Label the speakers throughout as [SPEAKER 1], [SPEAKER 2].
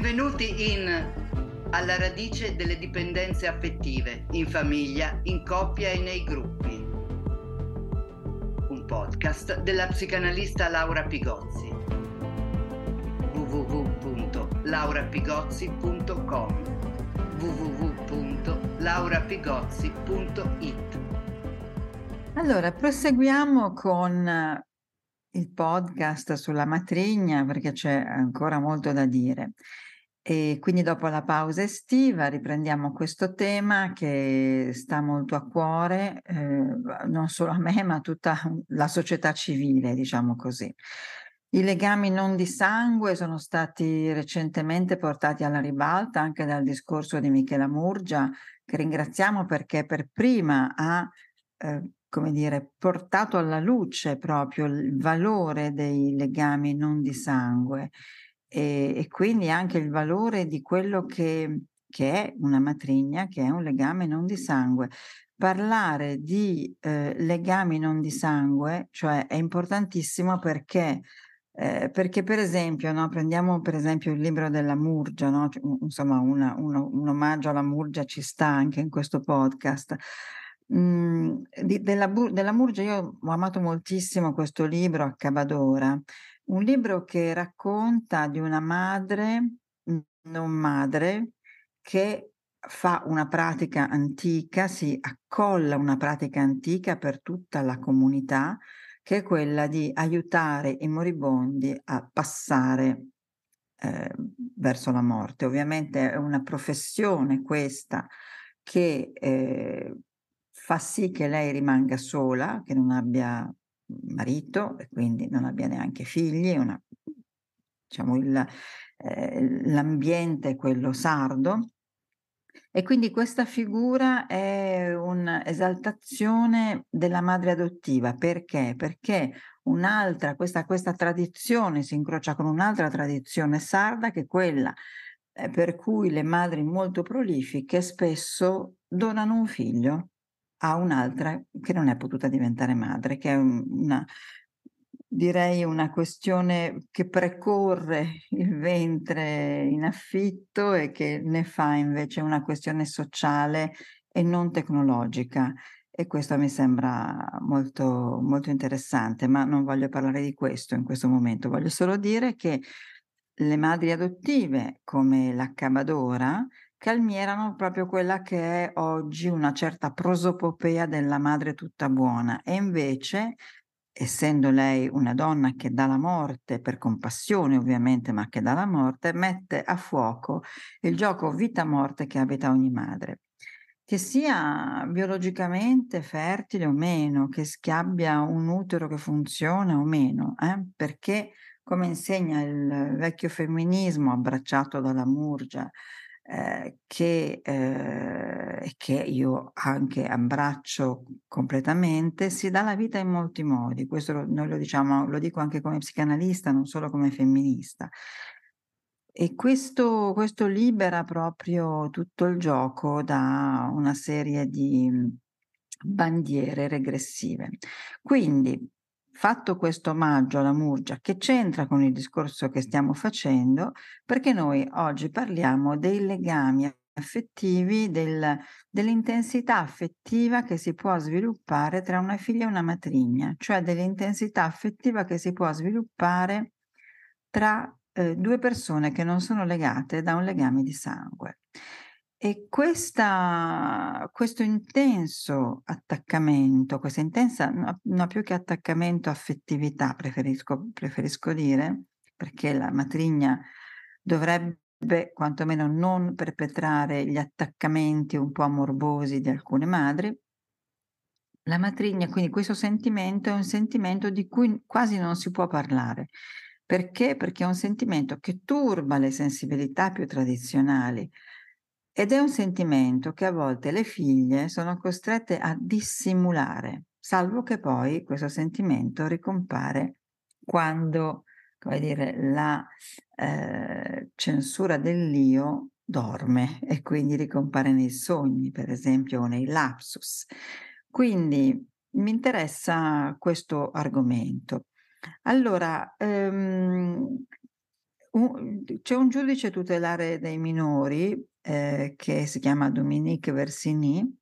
[SPEAKER 1] Benvenuti in Alla radice delle dipendenze affettive, in famiglia, in coppia e nei gruppi. Un podcast della psicanalista Laura Pigozzi. www.laurapigozzi.com www.laurapigozzi.it
[SPEAKER 2] Allora, proseguiamo con il podcast sulla matrigna perché c'è ancora molto da dire. E quindi dopo la pausa estiva riprendiamo questo tema che sta molto a cuore, eh, non solo a me, ma a tutta la società civile, diciamo così. I legami non di sangue sono stati recentemente portati alla ribalta anche dal discorso di Michela Murgia, che ringraziamo perché per prima ha eh, come dire, portato alla luce proprio il valore dei legami non di sangue e, e quindi anche il valore di quello che, che, è una matrigna, che è un legame non di sangue. Parlare di eh, legami non di sangue, cioè è importantissimo perché eh, perché per esempio, no, prendiamo per esempio il libro della Murgia, no? insomma una, uno, un omaggio alla Murgia ci sta anche in questo podcast. Mhmm, di della della Murgia io ho amato moltissimo questo libro, Accabadora, un libro che racconta di una madre, mhmm, non madre, che fa una pratica antica, si accolla una pratica antica per tutta la comunità, che è quella di aiutare i moribondi a passare, ehm, verso la morte. Ovviamente è una professione questa che, ehm fa sì che lei rimanga sola, che non abbia marito e quindi non abbia neanche figli, una, diciamo il, eh, l'ambiente è quello sardo. E quindi questa figura è un'esaltazione della madre adottiva. Perché? Perché un'altra, questa, questa tradizione si incrocia con un'altra tradizione sarda che è quella eh, per cui le madri molto prolifiche spesso donano un figlio a un'altra che non è potuta diventare madre, che è una, direi una questione che precorre il ventre in affitto e che ne fa invece una questione sociale e non tecnologica. E questo mi sembra molto, molto interessante, ma non voglio parlare di questo in questo momento. Voglio solo dire che le madri adottive, come l'accabadora, calmierano proprio quella che è oggi una certa prosopopea della madre tutta buona e invece essendo lei una donna che dà la morte per compassione ovviamente, ma che dà la morte, mette a fuoco il gioco vita-morte che abita ogni madre. Che sia biologicamente fertile o meno, che, abbia un utero che funziona o meno, eh? perché come insegna il vecchio femminismo abbracciato dalla Murgia, eh, che, eh, che io anche abbraccio completamente, si dà la vita in molti modi. Questo lo, noi lo diciamo, lo dico anche come psicanalista, non solo come femminista. E questo, questo libera proprio tutto il gioco da una serie di bandiere regressive. Quindi fatto questo omaggio alla Murgia che c'entra con il discorso che stiamo facendo, perché noi oggi parliamo dei legami affettivi, del, dell'intensità affettiva che si può sviluppare tra una figlia e una matrigna, cioè dell'intensità affettiva che si può sviluppare tra eh, due persone che non sono legate da un legame di sangue. E questa, questo intenso attaccamento, questa intensa, no, no, più che attaccamento, affettività, preferisco, preferisco dire, perché la matrigna dovrebbe quantomeno non perpetrare gli attaccamenti un po' morbosi di alcune madri. La matrigna, quindi questo sentimento è un sentimento di cui quasi non si può parlare. Perché? Perché è un sentimento che turba le sensibilità più tradizionali, ed è un sentimento che a volte le figlie sono costrette a dissimulare, salvo che poi questo sentimento ricompare quando, come dire, la eh, censura dell'io dorme e quindi ricompare nei sogni, per esempio, o nei lapsus. Quindi mi interessa questo argomento. Allora, ehm, un, c'è un giudice tutelare dei minori eh, che si chiama Dominique Versini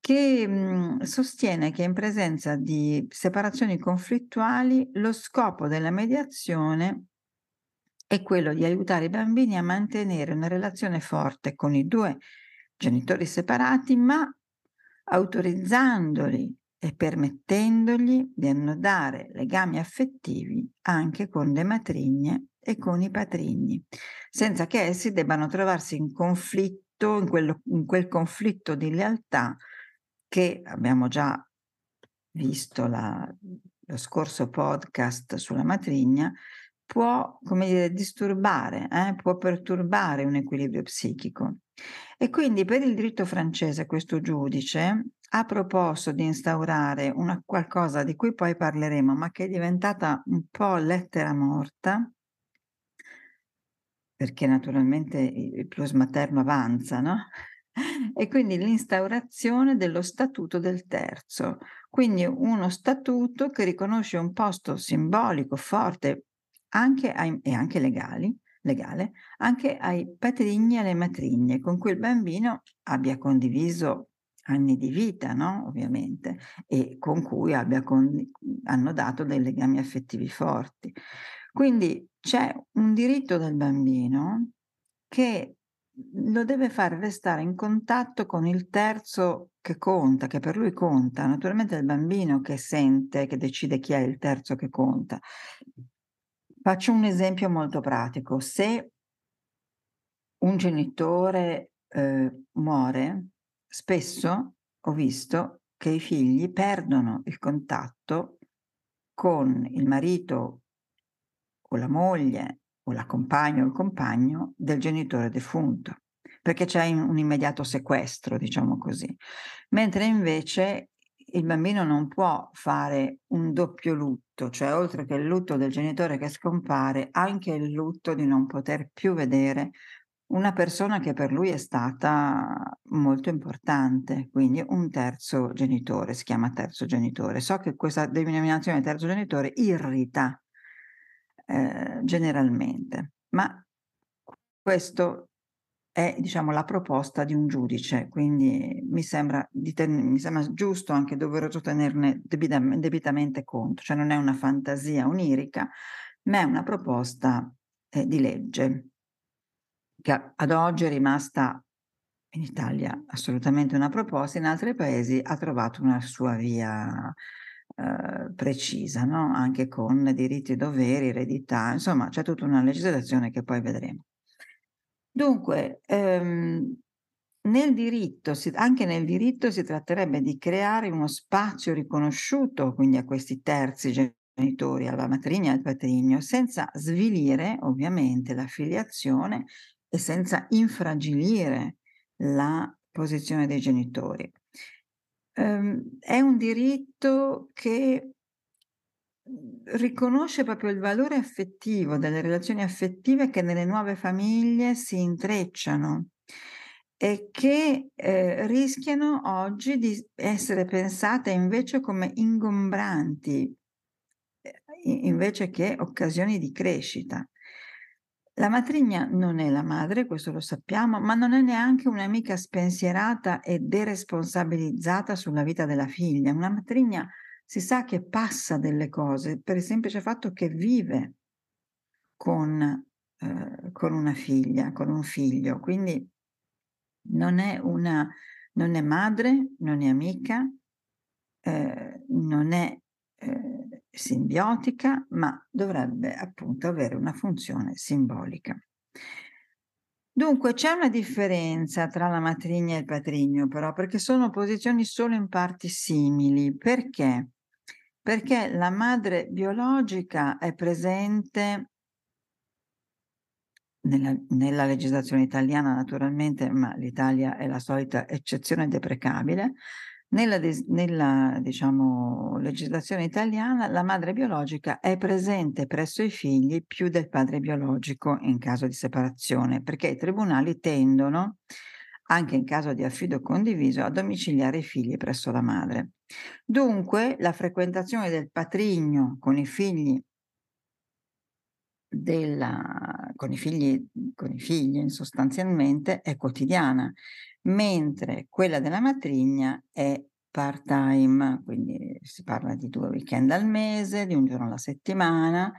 [SPEAKER 2] che mh, mhmm, sostiene che in presenza di separazioni conflittuali lo scopo della mediazione è quello di aiutare i bambini a mantenere una relazione forte con i due genitori separati, ma autorizzandoli e permettendogli di annodare legami affettivi anche con le matrigne e con i patrigni, senza che essi debbano trovarsi in conflitto, in, quello, in quel conflitto di lealtà che abbiamo già visto la, lo scorso podcast sulla matrigna, può, come dire, disturbare, eh? può perturbare un equilibrio psichico. E quindi per il diritto francese questo giudice ha proposto di instaurare una qualcosa di cui poi parleremo, ma che è diventata un po' lettera morta, perché naturalmente il plus materno avanza, no? E quindi l'instaurazione dello statuto del terzo, quindi uno statuto che riconosce un posto simbolico forte anche ai, e anche legali, legale anche ai patrigni e alle matrigne con cui il bambino abbia condiviso anni di vita, no? ovviamente, e con cui con, hanno dato dei legami affettivi forti. Quindi c'è un diritto del bambino che lo deve fare restare in contatto con il terzo che conta, che per lui conta. Naturalmente è il bambino che sente, che decide chi è il terzo che conta. Faccio un esempio molto pratico. Se un genitore eh, muore, spesso ho visto che i figli perdono il contatto con il marito o la moglie o la compagna o il compagno del genitore defunto, perché c'è un immediato sequestro, diciamo così. Mentre invece il bambino non può fare un doppio lutto, cioè oltre che il lutto del genitore che scompare, anche il lutto di non poter più vedere una persona che per lui è stata molto importante, quindi un terzo genitore, si chiama terzo genitore. So che questa denominazione terzo genitore irrita eh, generalmente, ma questo è diciamo, la proposta di un giudice, quindi mi sembra, ten- mi sembra giusto, anche doveroso tenerne debita- debitamente conto, cioè non è una fantasia onirica, ma è una proposta eh, di legge che ad oggi è rimasta in Italia assolutamente una proposta, in altri paesi ha trovato una sua via eh, precisa, no? anche con diritti e doveri, eredità, insomma c'è tutta una legislazione che poi vedremo. Dunque, ehm, nel diritto, anche nel diritto si tratterebbe di creare uno spazio riconosciuto quindi a questi terzi genitori, alla matrigna e al patrigno, senza svilire ovviamente la filiazione e senza infragilire la posizione dei genitori. Um, è un diritto che riconosce proprio il valore affettivo delle relazioni affettive che nelle nuove famiglie si intrecciano e che eh, rischiano oggi di essere pensate invece come ingombranti, eh, invece che occasioni di crescita. La matrigna non è la madre, questo lo sappiamo, ma non è neanche un'amica spensierata e deresponsabilizzata sulla vita della figlia. Una matrigna si sa che passa delle cose per il semplice fatto che vive con, eh, con una figlia, con un figlio. Quindi non è, una, non è madre, non è amica, eh, non è eh, simbiotica, ma dovrebbe appunto avere una funzione simbolica. Dunque c'è una differenza tra la matrigna e il patrigno, però, perché sono posizioni solo in parti simili. Perché? perché la madre biologica è presente nella, nella, legislazione italiana naturalmente, ma l'Italia è la solita eccezione deprecabile. Nella, nella diciamo, legislazione italiana la madre biologica è presente presso i figli più del padre biologico in caso di separazione, perché i tribunali tendono anche in caso di affido condiviso, a domiciliare i figli presso la madre. Dunque, la frequentazione del patrigno con i figli della, con i figli, con i figli sostanzialmente è quotidiana, mentre quella della matrigna è part-time, quindi si parla di due weekend al mese, di un giorno alla settimana,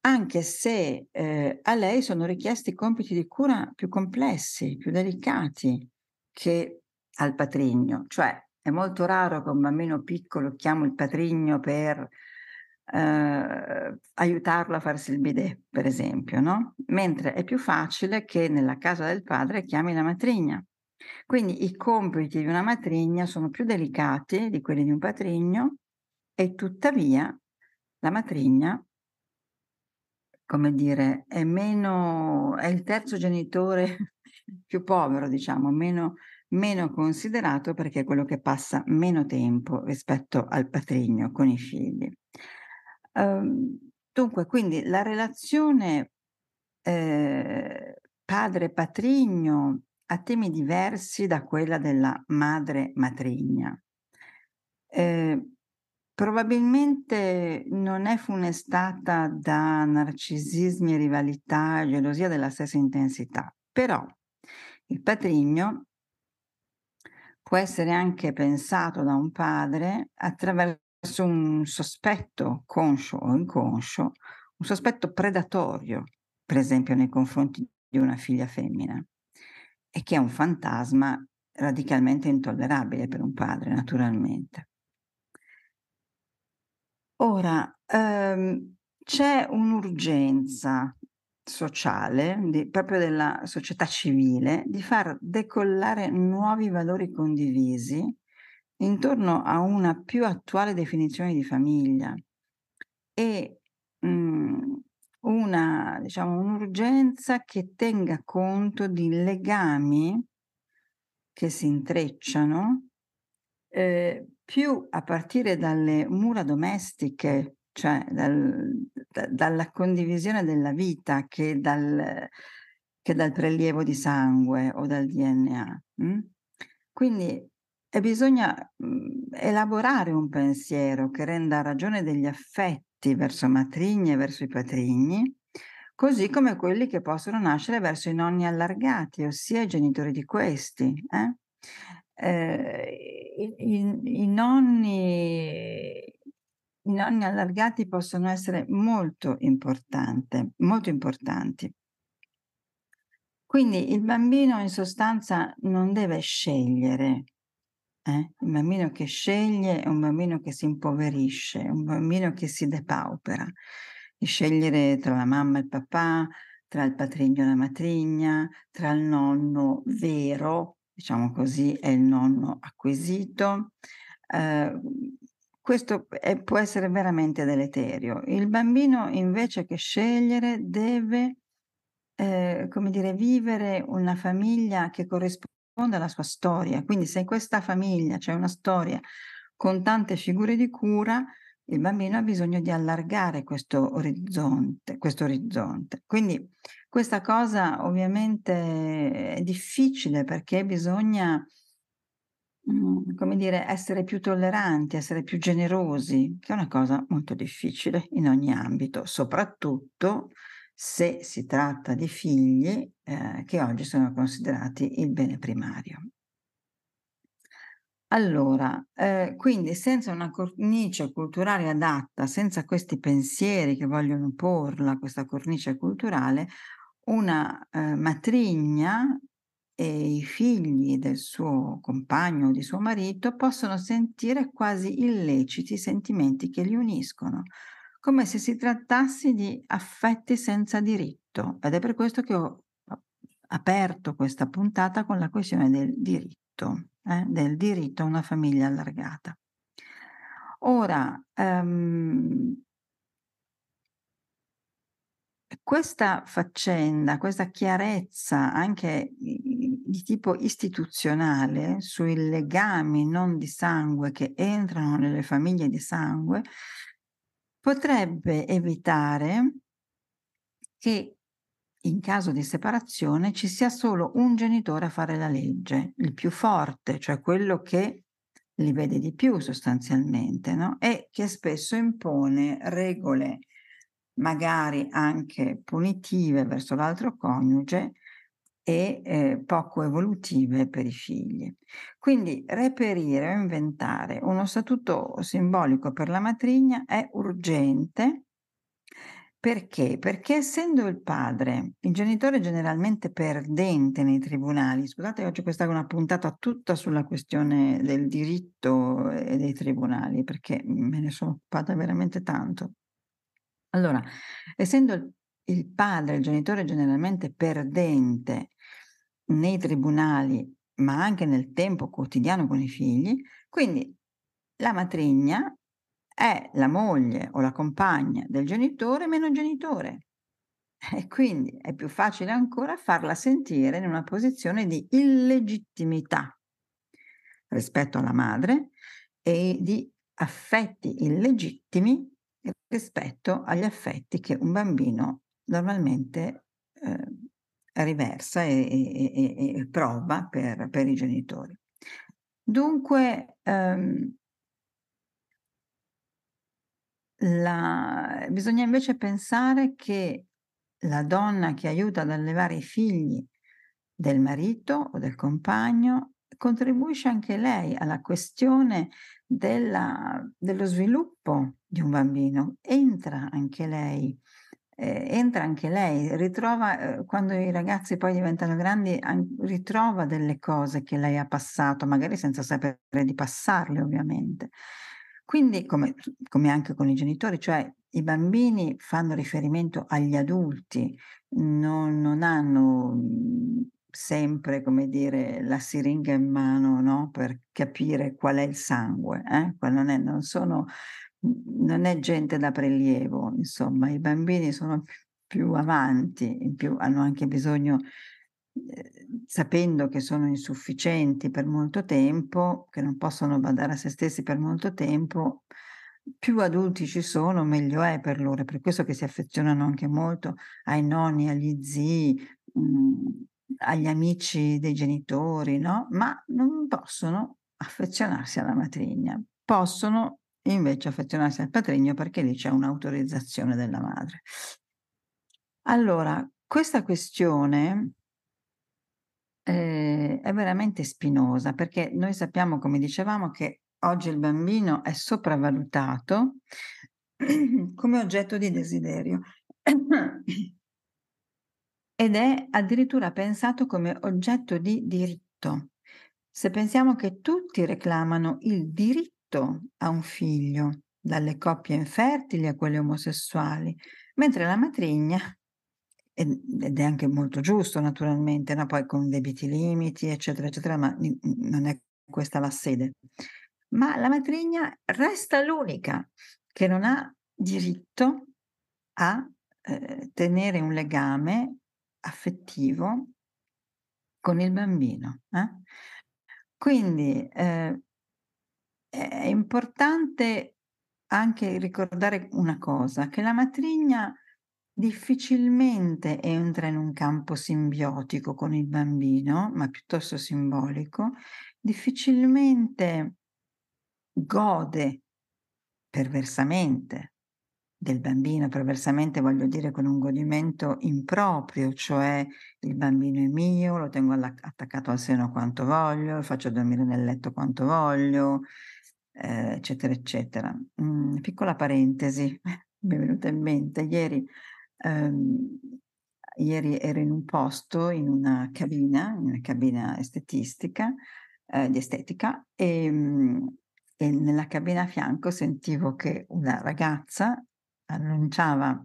[SPEAKER 2] anche se eh, a lei sono richiesti compiti di cura più complessi, più delicati che al patrigno, cioè è molto raro che un bambino piccolo chiamo il patrigno per eh, aiutarlo a farsi il bidet, per esempio, no? Mentre è più facile che nella casa del padre chiami la matrigna. Quindi i compiti di una matrigna sono più delicati di quelli di un patrigno e tuttavia la matrigna, come dire, è meno, è il terzo genitore più povero, diciamo, meno, meno considerato perché è quello che passa meno tempo rispetto al patrigno con i figli. Um, dunque, quindi la relazione eh, padre-patrigno ha temi diversi da quella della madre-matrigna. Eh, probabilmente non è funestata da narcisismi, rivalità gelosia della stessa intensità, però il patrigno può essere anche pensato da un padre attraverso un sospetto conscio o inconscio, un sospetto predatorio, per esempio nei confronti di una figlia femmina, e che è un fantasma radicalmente intollerabile per un padre, naturalmente. Ora, ehm, c'è un'urgenza sociale, di, proprio della società civile, di far decollare nuovi valori condivisi intorno a una più attuale definizione di famiglia e mh, mhmm, una, diciamo, un'urgenza che tenga conto di legami che si intrecciano eh, più a partire dalle mura domestiche, cioè dal, da, dalla condivisione della vita che dal, che dal prelievo di sangue o dal DNA. Mh? Quindi e bisogna, mhmm, elaborare un pensiero che renda ragione degli affetti verso matrigni e verso i patrigni, così come quelli che possono nascere verso i nonni allargati, ossia i genitori di questi. Eh? Eh, i, i, nonni, I nonni allargati possono essere molto, molto importanti. Quindi il bambino in sostanza non deve scegliere eh? Il bambino che sceglie è un bambino che si impoverisce, un bambino che si depaupera. E scegliere tra la mamma e il papà, tra il patrigno e la matrigna, tra il nonno vero, diciamo così, e il nonno acquisito. Eh, questo è, può essere veramente deleterio. Il bambino invece che scegliere deve, eh, come dire, vivere una famiglia che corrisponde alla sua storia. Quindi se in questa famiglia c'è una storia con tante figure di cura, il bambino ha bisogno di allargare questo orizzonte, questo orizzonte. Quindi questa cosa ovviamente è difficile perché bisogna, mm, come dire, essere più tolleranti, essere più generosi, che è una cosa molto difficile in ogni ambito, soprattutto se si tratta di figli eh, che oggi sono considerati il bene primario. Allora, eh, quindi senza una cornice culturale adatta, senza questi pensieri che vogliono porla, questa cornice culturale, una eh, matrigna e i figli del suo compagno o di suo marito possono sentire quasi illeciti i sentimenti che li uniscono, come se si trattasse di affetti senza diritto ed è per questo che ho aperto questa puntata con la questione del diritto, eh, del diritto a una famiglia allargata. Ora, um, questa faccenda, questa chiarezza anche di tipo istituzionale sui legami non di sangue che entrano nelle famiglie di sangue potrebbe evitare che in caso di separazione ci sia solo un genitore a fare la legge, il più forte, cioè quello che li vede di più sostanzialmente, no? e che spesso impone regole magari anche punitive verso l'altro coniuge e eh, poco evolutive per i figli. Quindi reperire o inventare uno statuto simbolico per la matrigna è urgente perché? Perché essendo il padre il genitore generalmente perdente nei tribunali, scusate oggi questa è una puntata tutta sulla questione del diritto e dei tribunali, perché me ne sono occupata veramente tanto. Allora, essendo il padre, il genitore generalmente perdente nei tribunali, ma anche nel tempo quotidiano con i figli, quindi la matrigna è la moglie o la compagna del genitore meno genitore. E quindi è più facile ancora farla sentire in una posizione di illegittimità rispetto alla madre e di affetti illegittimi rispetto agli affetti che un bambino normalmente eh, riversa e, e, e, prova per, per, i genitori. Dunque, ehm, la, bisogna invece pensare che la donna che aiuta ad allevare i figli del marito o del compagno contribuisce anche lei alla questione della, dello sviluppo di un bambino, entra anche lei eh, entra anche lei, ritrova, eh, quando i ragazzi poi diventano grandi, an- ritrova delle cose che lei ha passato, magari senza sapere di passarle ovviamente. Quindi, come, come anche con i genitori, cioè i bambini fanno riferimento agli adulti, non, non hanno mhmm, sempre, come dire, la siringa in mano no? per capire qual è il sangue. Eh? Non, è, non sono non è gente da prelievo, insomma, i bambini sono più avanti, in più hanno anche bisogno, eh, sapendo che sono insufficienti per molto tempo, che non possono badare a se stessi per molto tempo, più adulti ci sono, meglio è per loro. È per questo che si affezionano anche molto ai nonni, agli zii, mh, mhmm, agli amici dei genitori, no? Ma non possono affezionarsi alla matrigna. Possono invece affezionarsi al patrigno perché lì c'è un'autorizzazione della madre. Allora, questa questione eh, è veramente spinosa perché noi sappiamo, come dicevamo, che oggi il bambino è sopravvalutato come oggetto di desiderio ed è addirittura pensato come oggetto di diritto. Se pensiamo che tutti reclamano il diritto diritto a un figlio, dalle coppie infertili a quelle omosessuali, mentre la matrigna, ed è anche molto giusto naturalmente, no? poi con debiti limiti, eccetera, eccetera, ma non è questa la sede, ma la matrigna resta l'unica che non ha diritto a eh, tenere un legame affettivo con il bambino. Eh? Quindi eh, è importante anche ricordare una cosa, che la matrigna difficilmente entra in un campo simbiotico con il bambino, ma piuttosto simbolico, difficilmente gode perversamente del bambino, perversamente voglio dire con un godimento improprio, cioè il bambino è mio, lo tengo attaccato al seno quanto voglio, lo faccio dormire nel letto quanto voglio, eh, eccetera, eccetera. Mm, piccola parentesi, mi è venuta in mente, ieri, ehm, ieri ero in un posto, in una cabina, in una cabina estetistica, eh, di estetica, e, mm, e nella cabina a fianco sentivo che una ragazza annunciava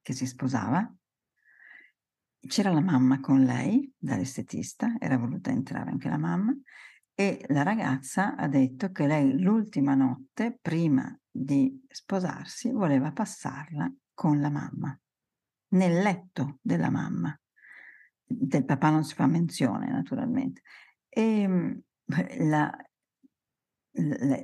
[SPEAKER 2] che si sposava, c'era la mamma con lei dall'estetista, era voluta entrare anche la mamma, e la ragazza ha detto che lei l'ultima notte, prima di sposarsi, voleva passarla con la mamma, nel letto della mamma. Del papà non si fa menzione, naturalmente. E mm, la,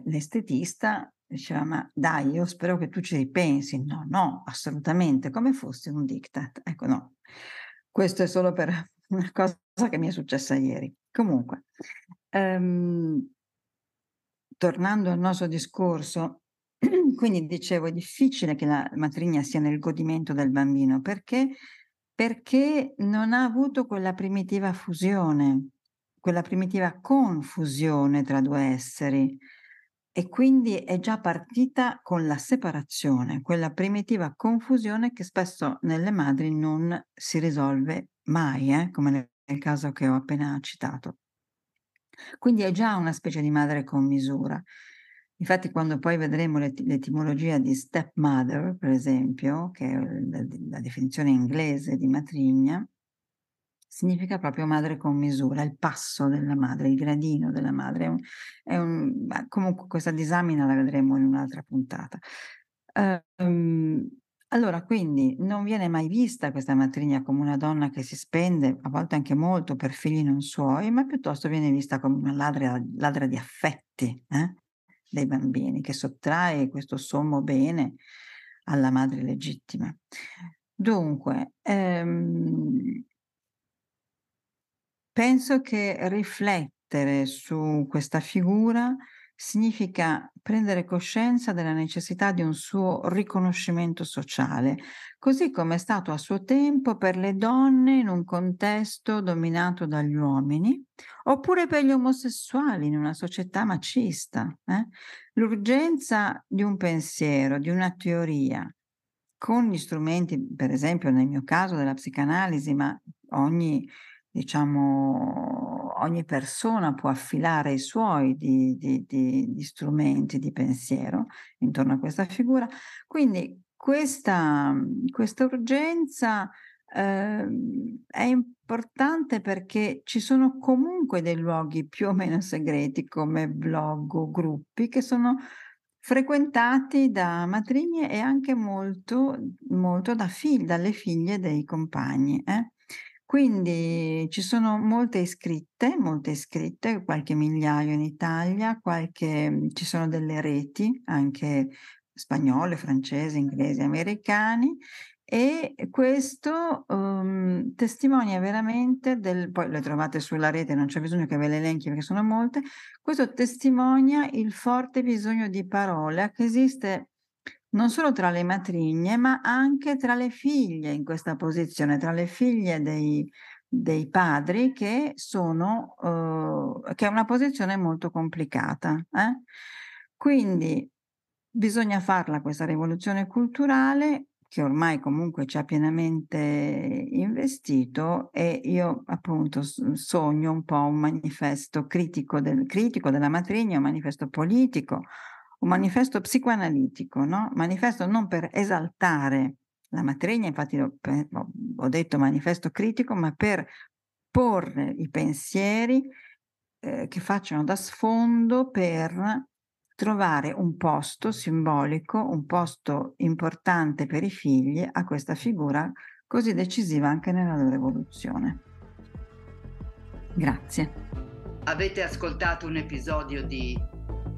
[SPEAKER 2] l'estetista diceva, ma dai, io spero che tu ci ripensi. No, no, assolutamente, come fosse un diktat. Ecco, no. Questo è solo per una cosa che mi è successa ieri. Comunque, Ehm, tornando al nostro discorso, quindi dicevo, è difficile che la matrigna sia nel godimento del bambino perché, perché non ha avuto quella primitiva fusione, quella primitiva confusione tra due esseri e quindi è già partita con la separazione, quella primitiva confusione che spesso nelle madri non si risolve mai, eh? come nel caso che ho appena citato. Quindi è già una specie di madre con misura. Infatti quando poi vedremo l'et- l'etimologia di stepmother, per esempio, che è la, la definizione inglese di matrigna, significa proprio madre con misura, il passo della madre, il gradino della madre. È un, è un, comunque questa disamina la vedremo in un'altra puntata. Um, allora, quindi non viene mai vista questa matrigna come una donna che si spende, a volte anche molto, per figli non suoi, ma piuttosto viene vista come una ladra, ladra di affetti eh, dei bambini, che sottrae questo sommo bene alla madre legittima. Dunque, ehm, Penso che riflettere su questa figura significa prendere coscienza della necessità di un suo riconoscimento sociale, così come è stato a suo tempo per le donne in un contesto dominato dagli uomini, oppure per gli omosessuali in una società macista. Eh? L'urgenza di un pensiero, di una teoria, con gli strumenti, per esempio nel mio caso della psicanalisi, ma ogni diciamo, ogni persona può affilare i suoi di, di, di, di, strumenti di pensiero intorno a questa figura. Quindi questa, questa urgenza eh, è importante perché ci sono comunque dei luoghi più o meno segreti come blog o gruppi che sono frequentati da matrignie e anche molto, molto da figli, dalle figlie dei compagni. Eh? Quindi ci sono molte iscritte, molte iscritte, qualche migliaio in Italia, qualche, ci sono delle reti anche spagnole, francesi, inglesi, americani e questo um, testimonia veramente del, poi le trovate sulla rete, non c'è bisogno che ve le elenchi perché sono molte, questo testimonia il forte bisogno di parola che esiste non solo tra le matrigne, ma anche tra le figlie in questa posizione, tra le figlie dei, dei padri che sono, eh, che è una posizione molto complicata. Eh? Quindi bisogna farla questa rivoluzione culturale che ormai comunque ci ha pienamente investito e io appunto sogno un po' un manifesto critico, del, critico della matrigna, un manifesto politico, un manifesto psicoanalitico, no? manifesto non per esaltare la matrigna, infatti ho, detto manifesto critico, ma per porre i pensieri eh, che facciano da sfondo per trovare un posto simbolico, un posto importante per i figli a questa figura così decisiva anche nella loro evoluzione. Grazie.
[SPEAKER 1] Avete ascoltato un episodio di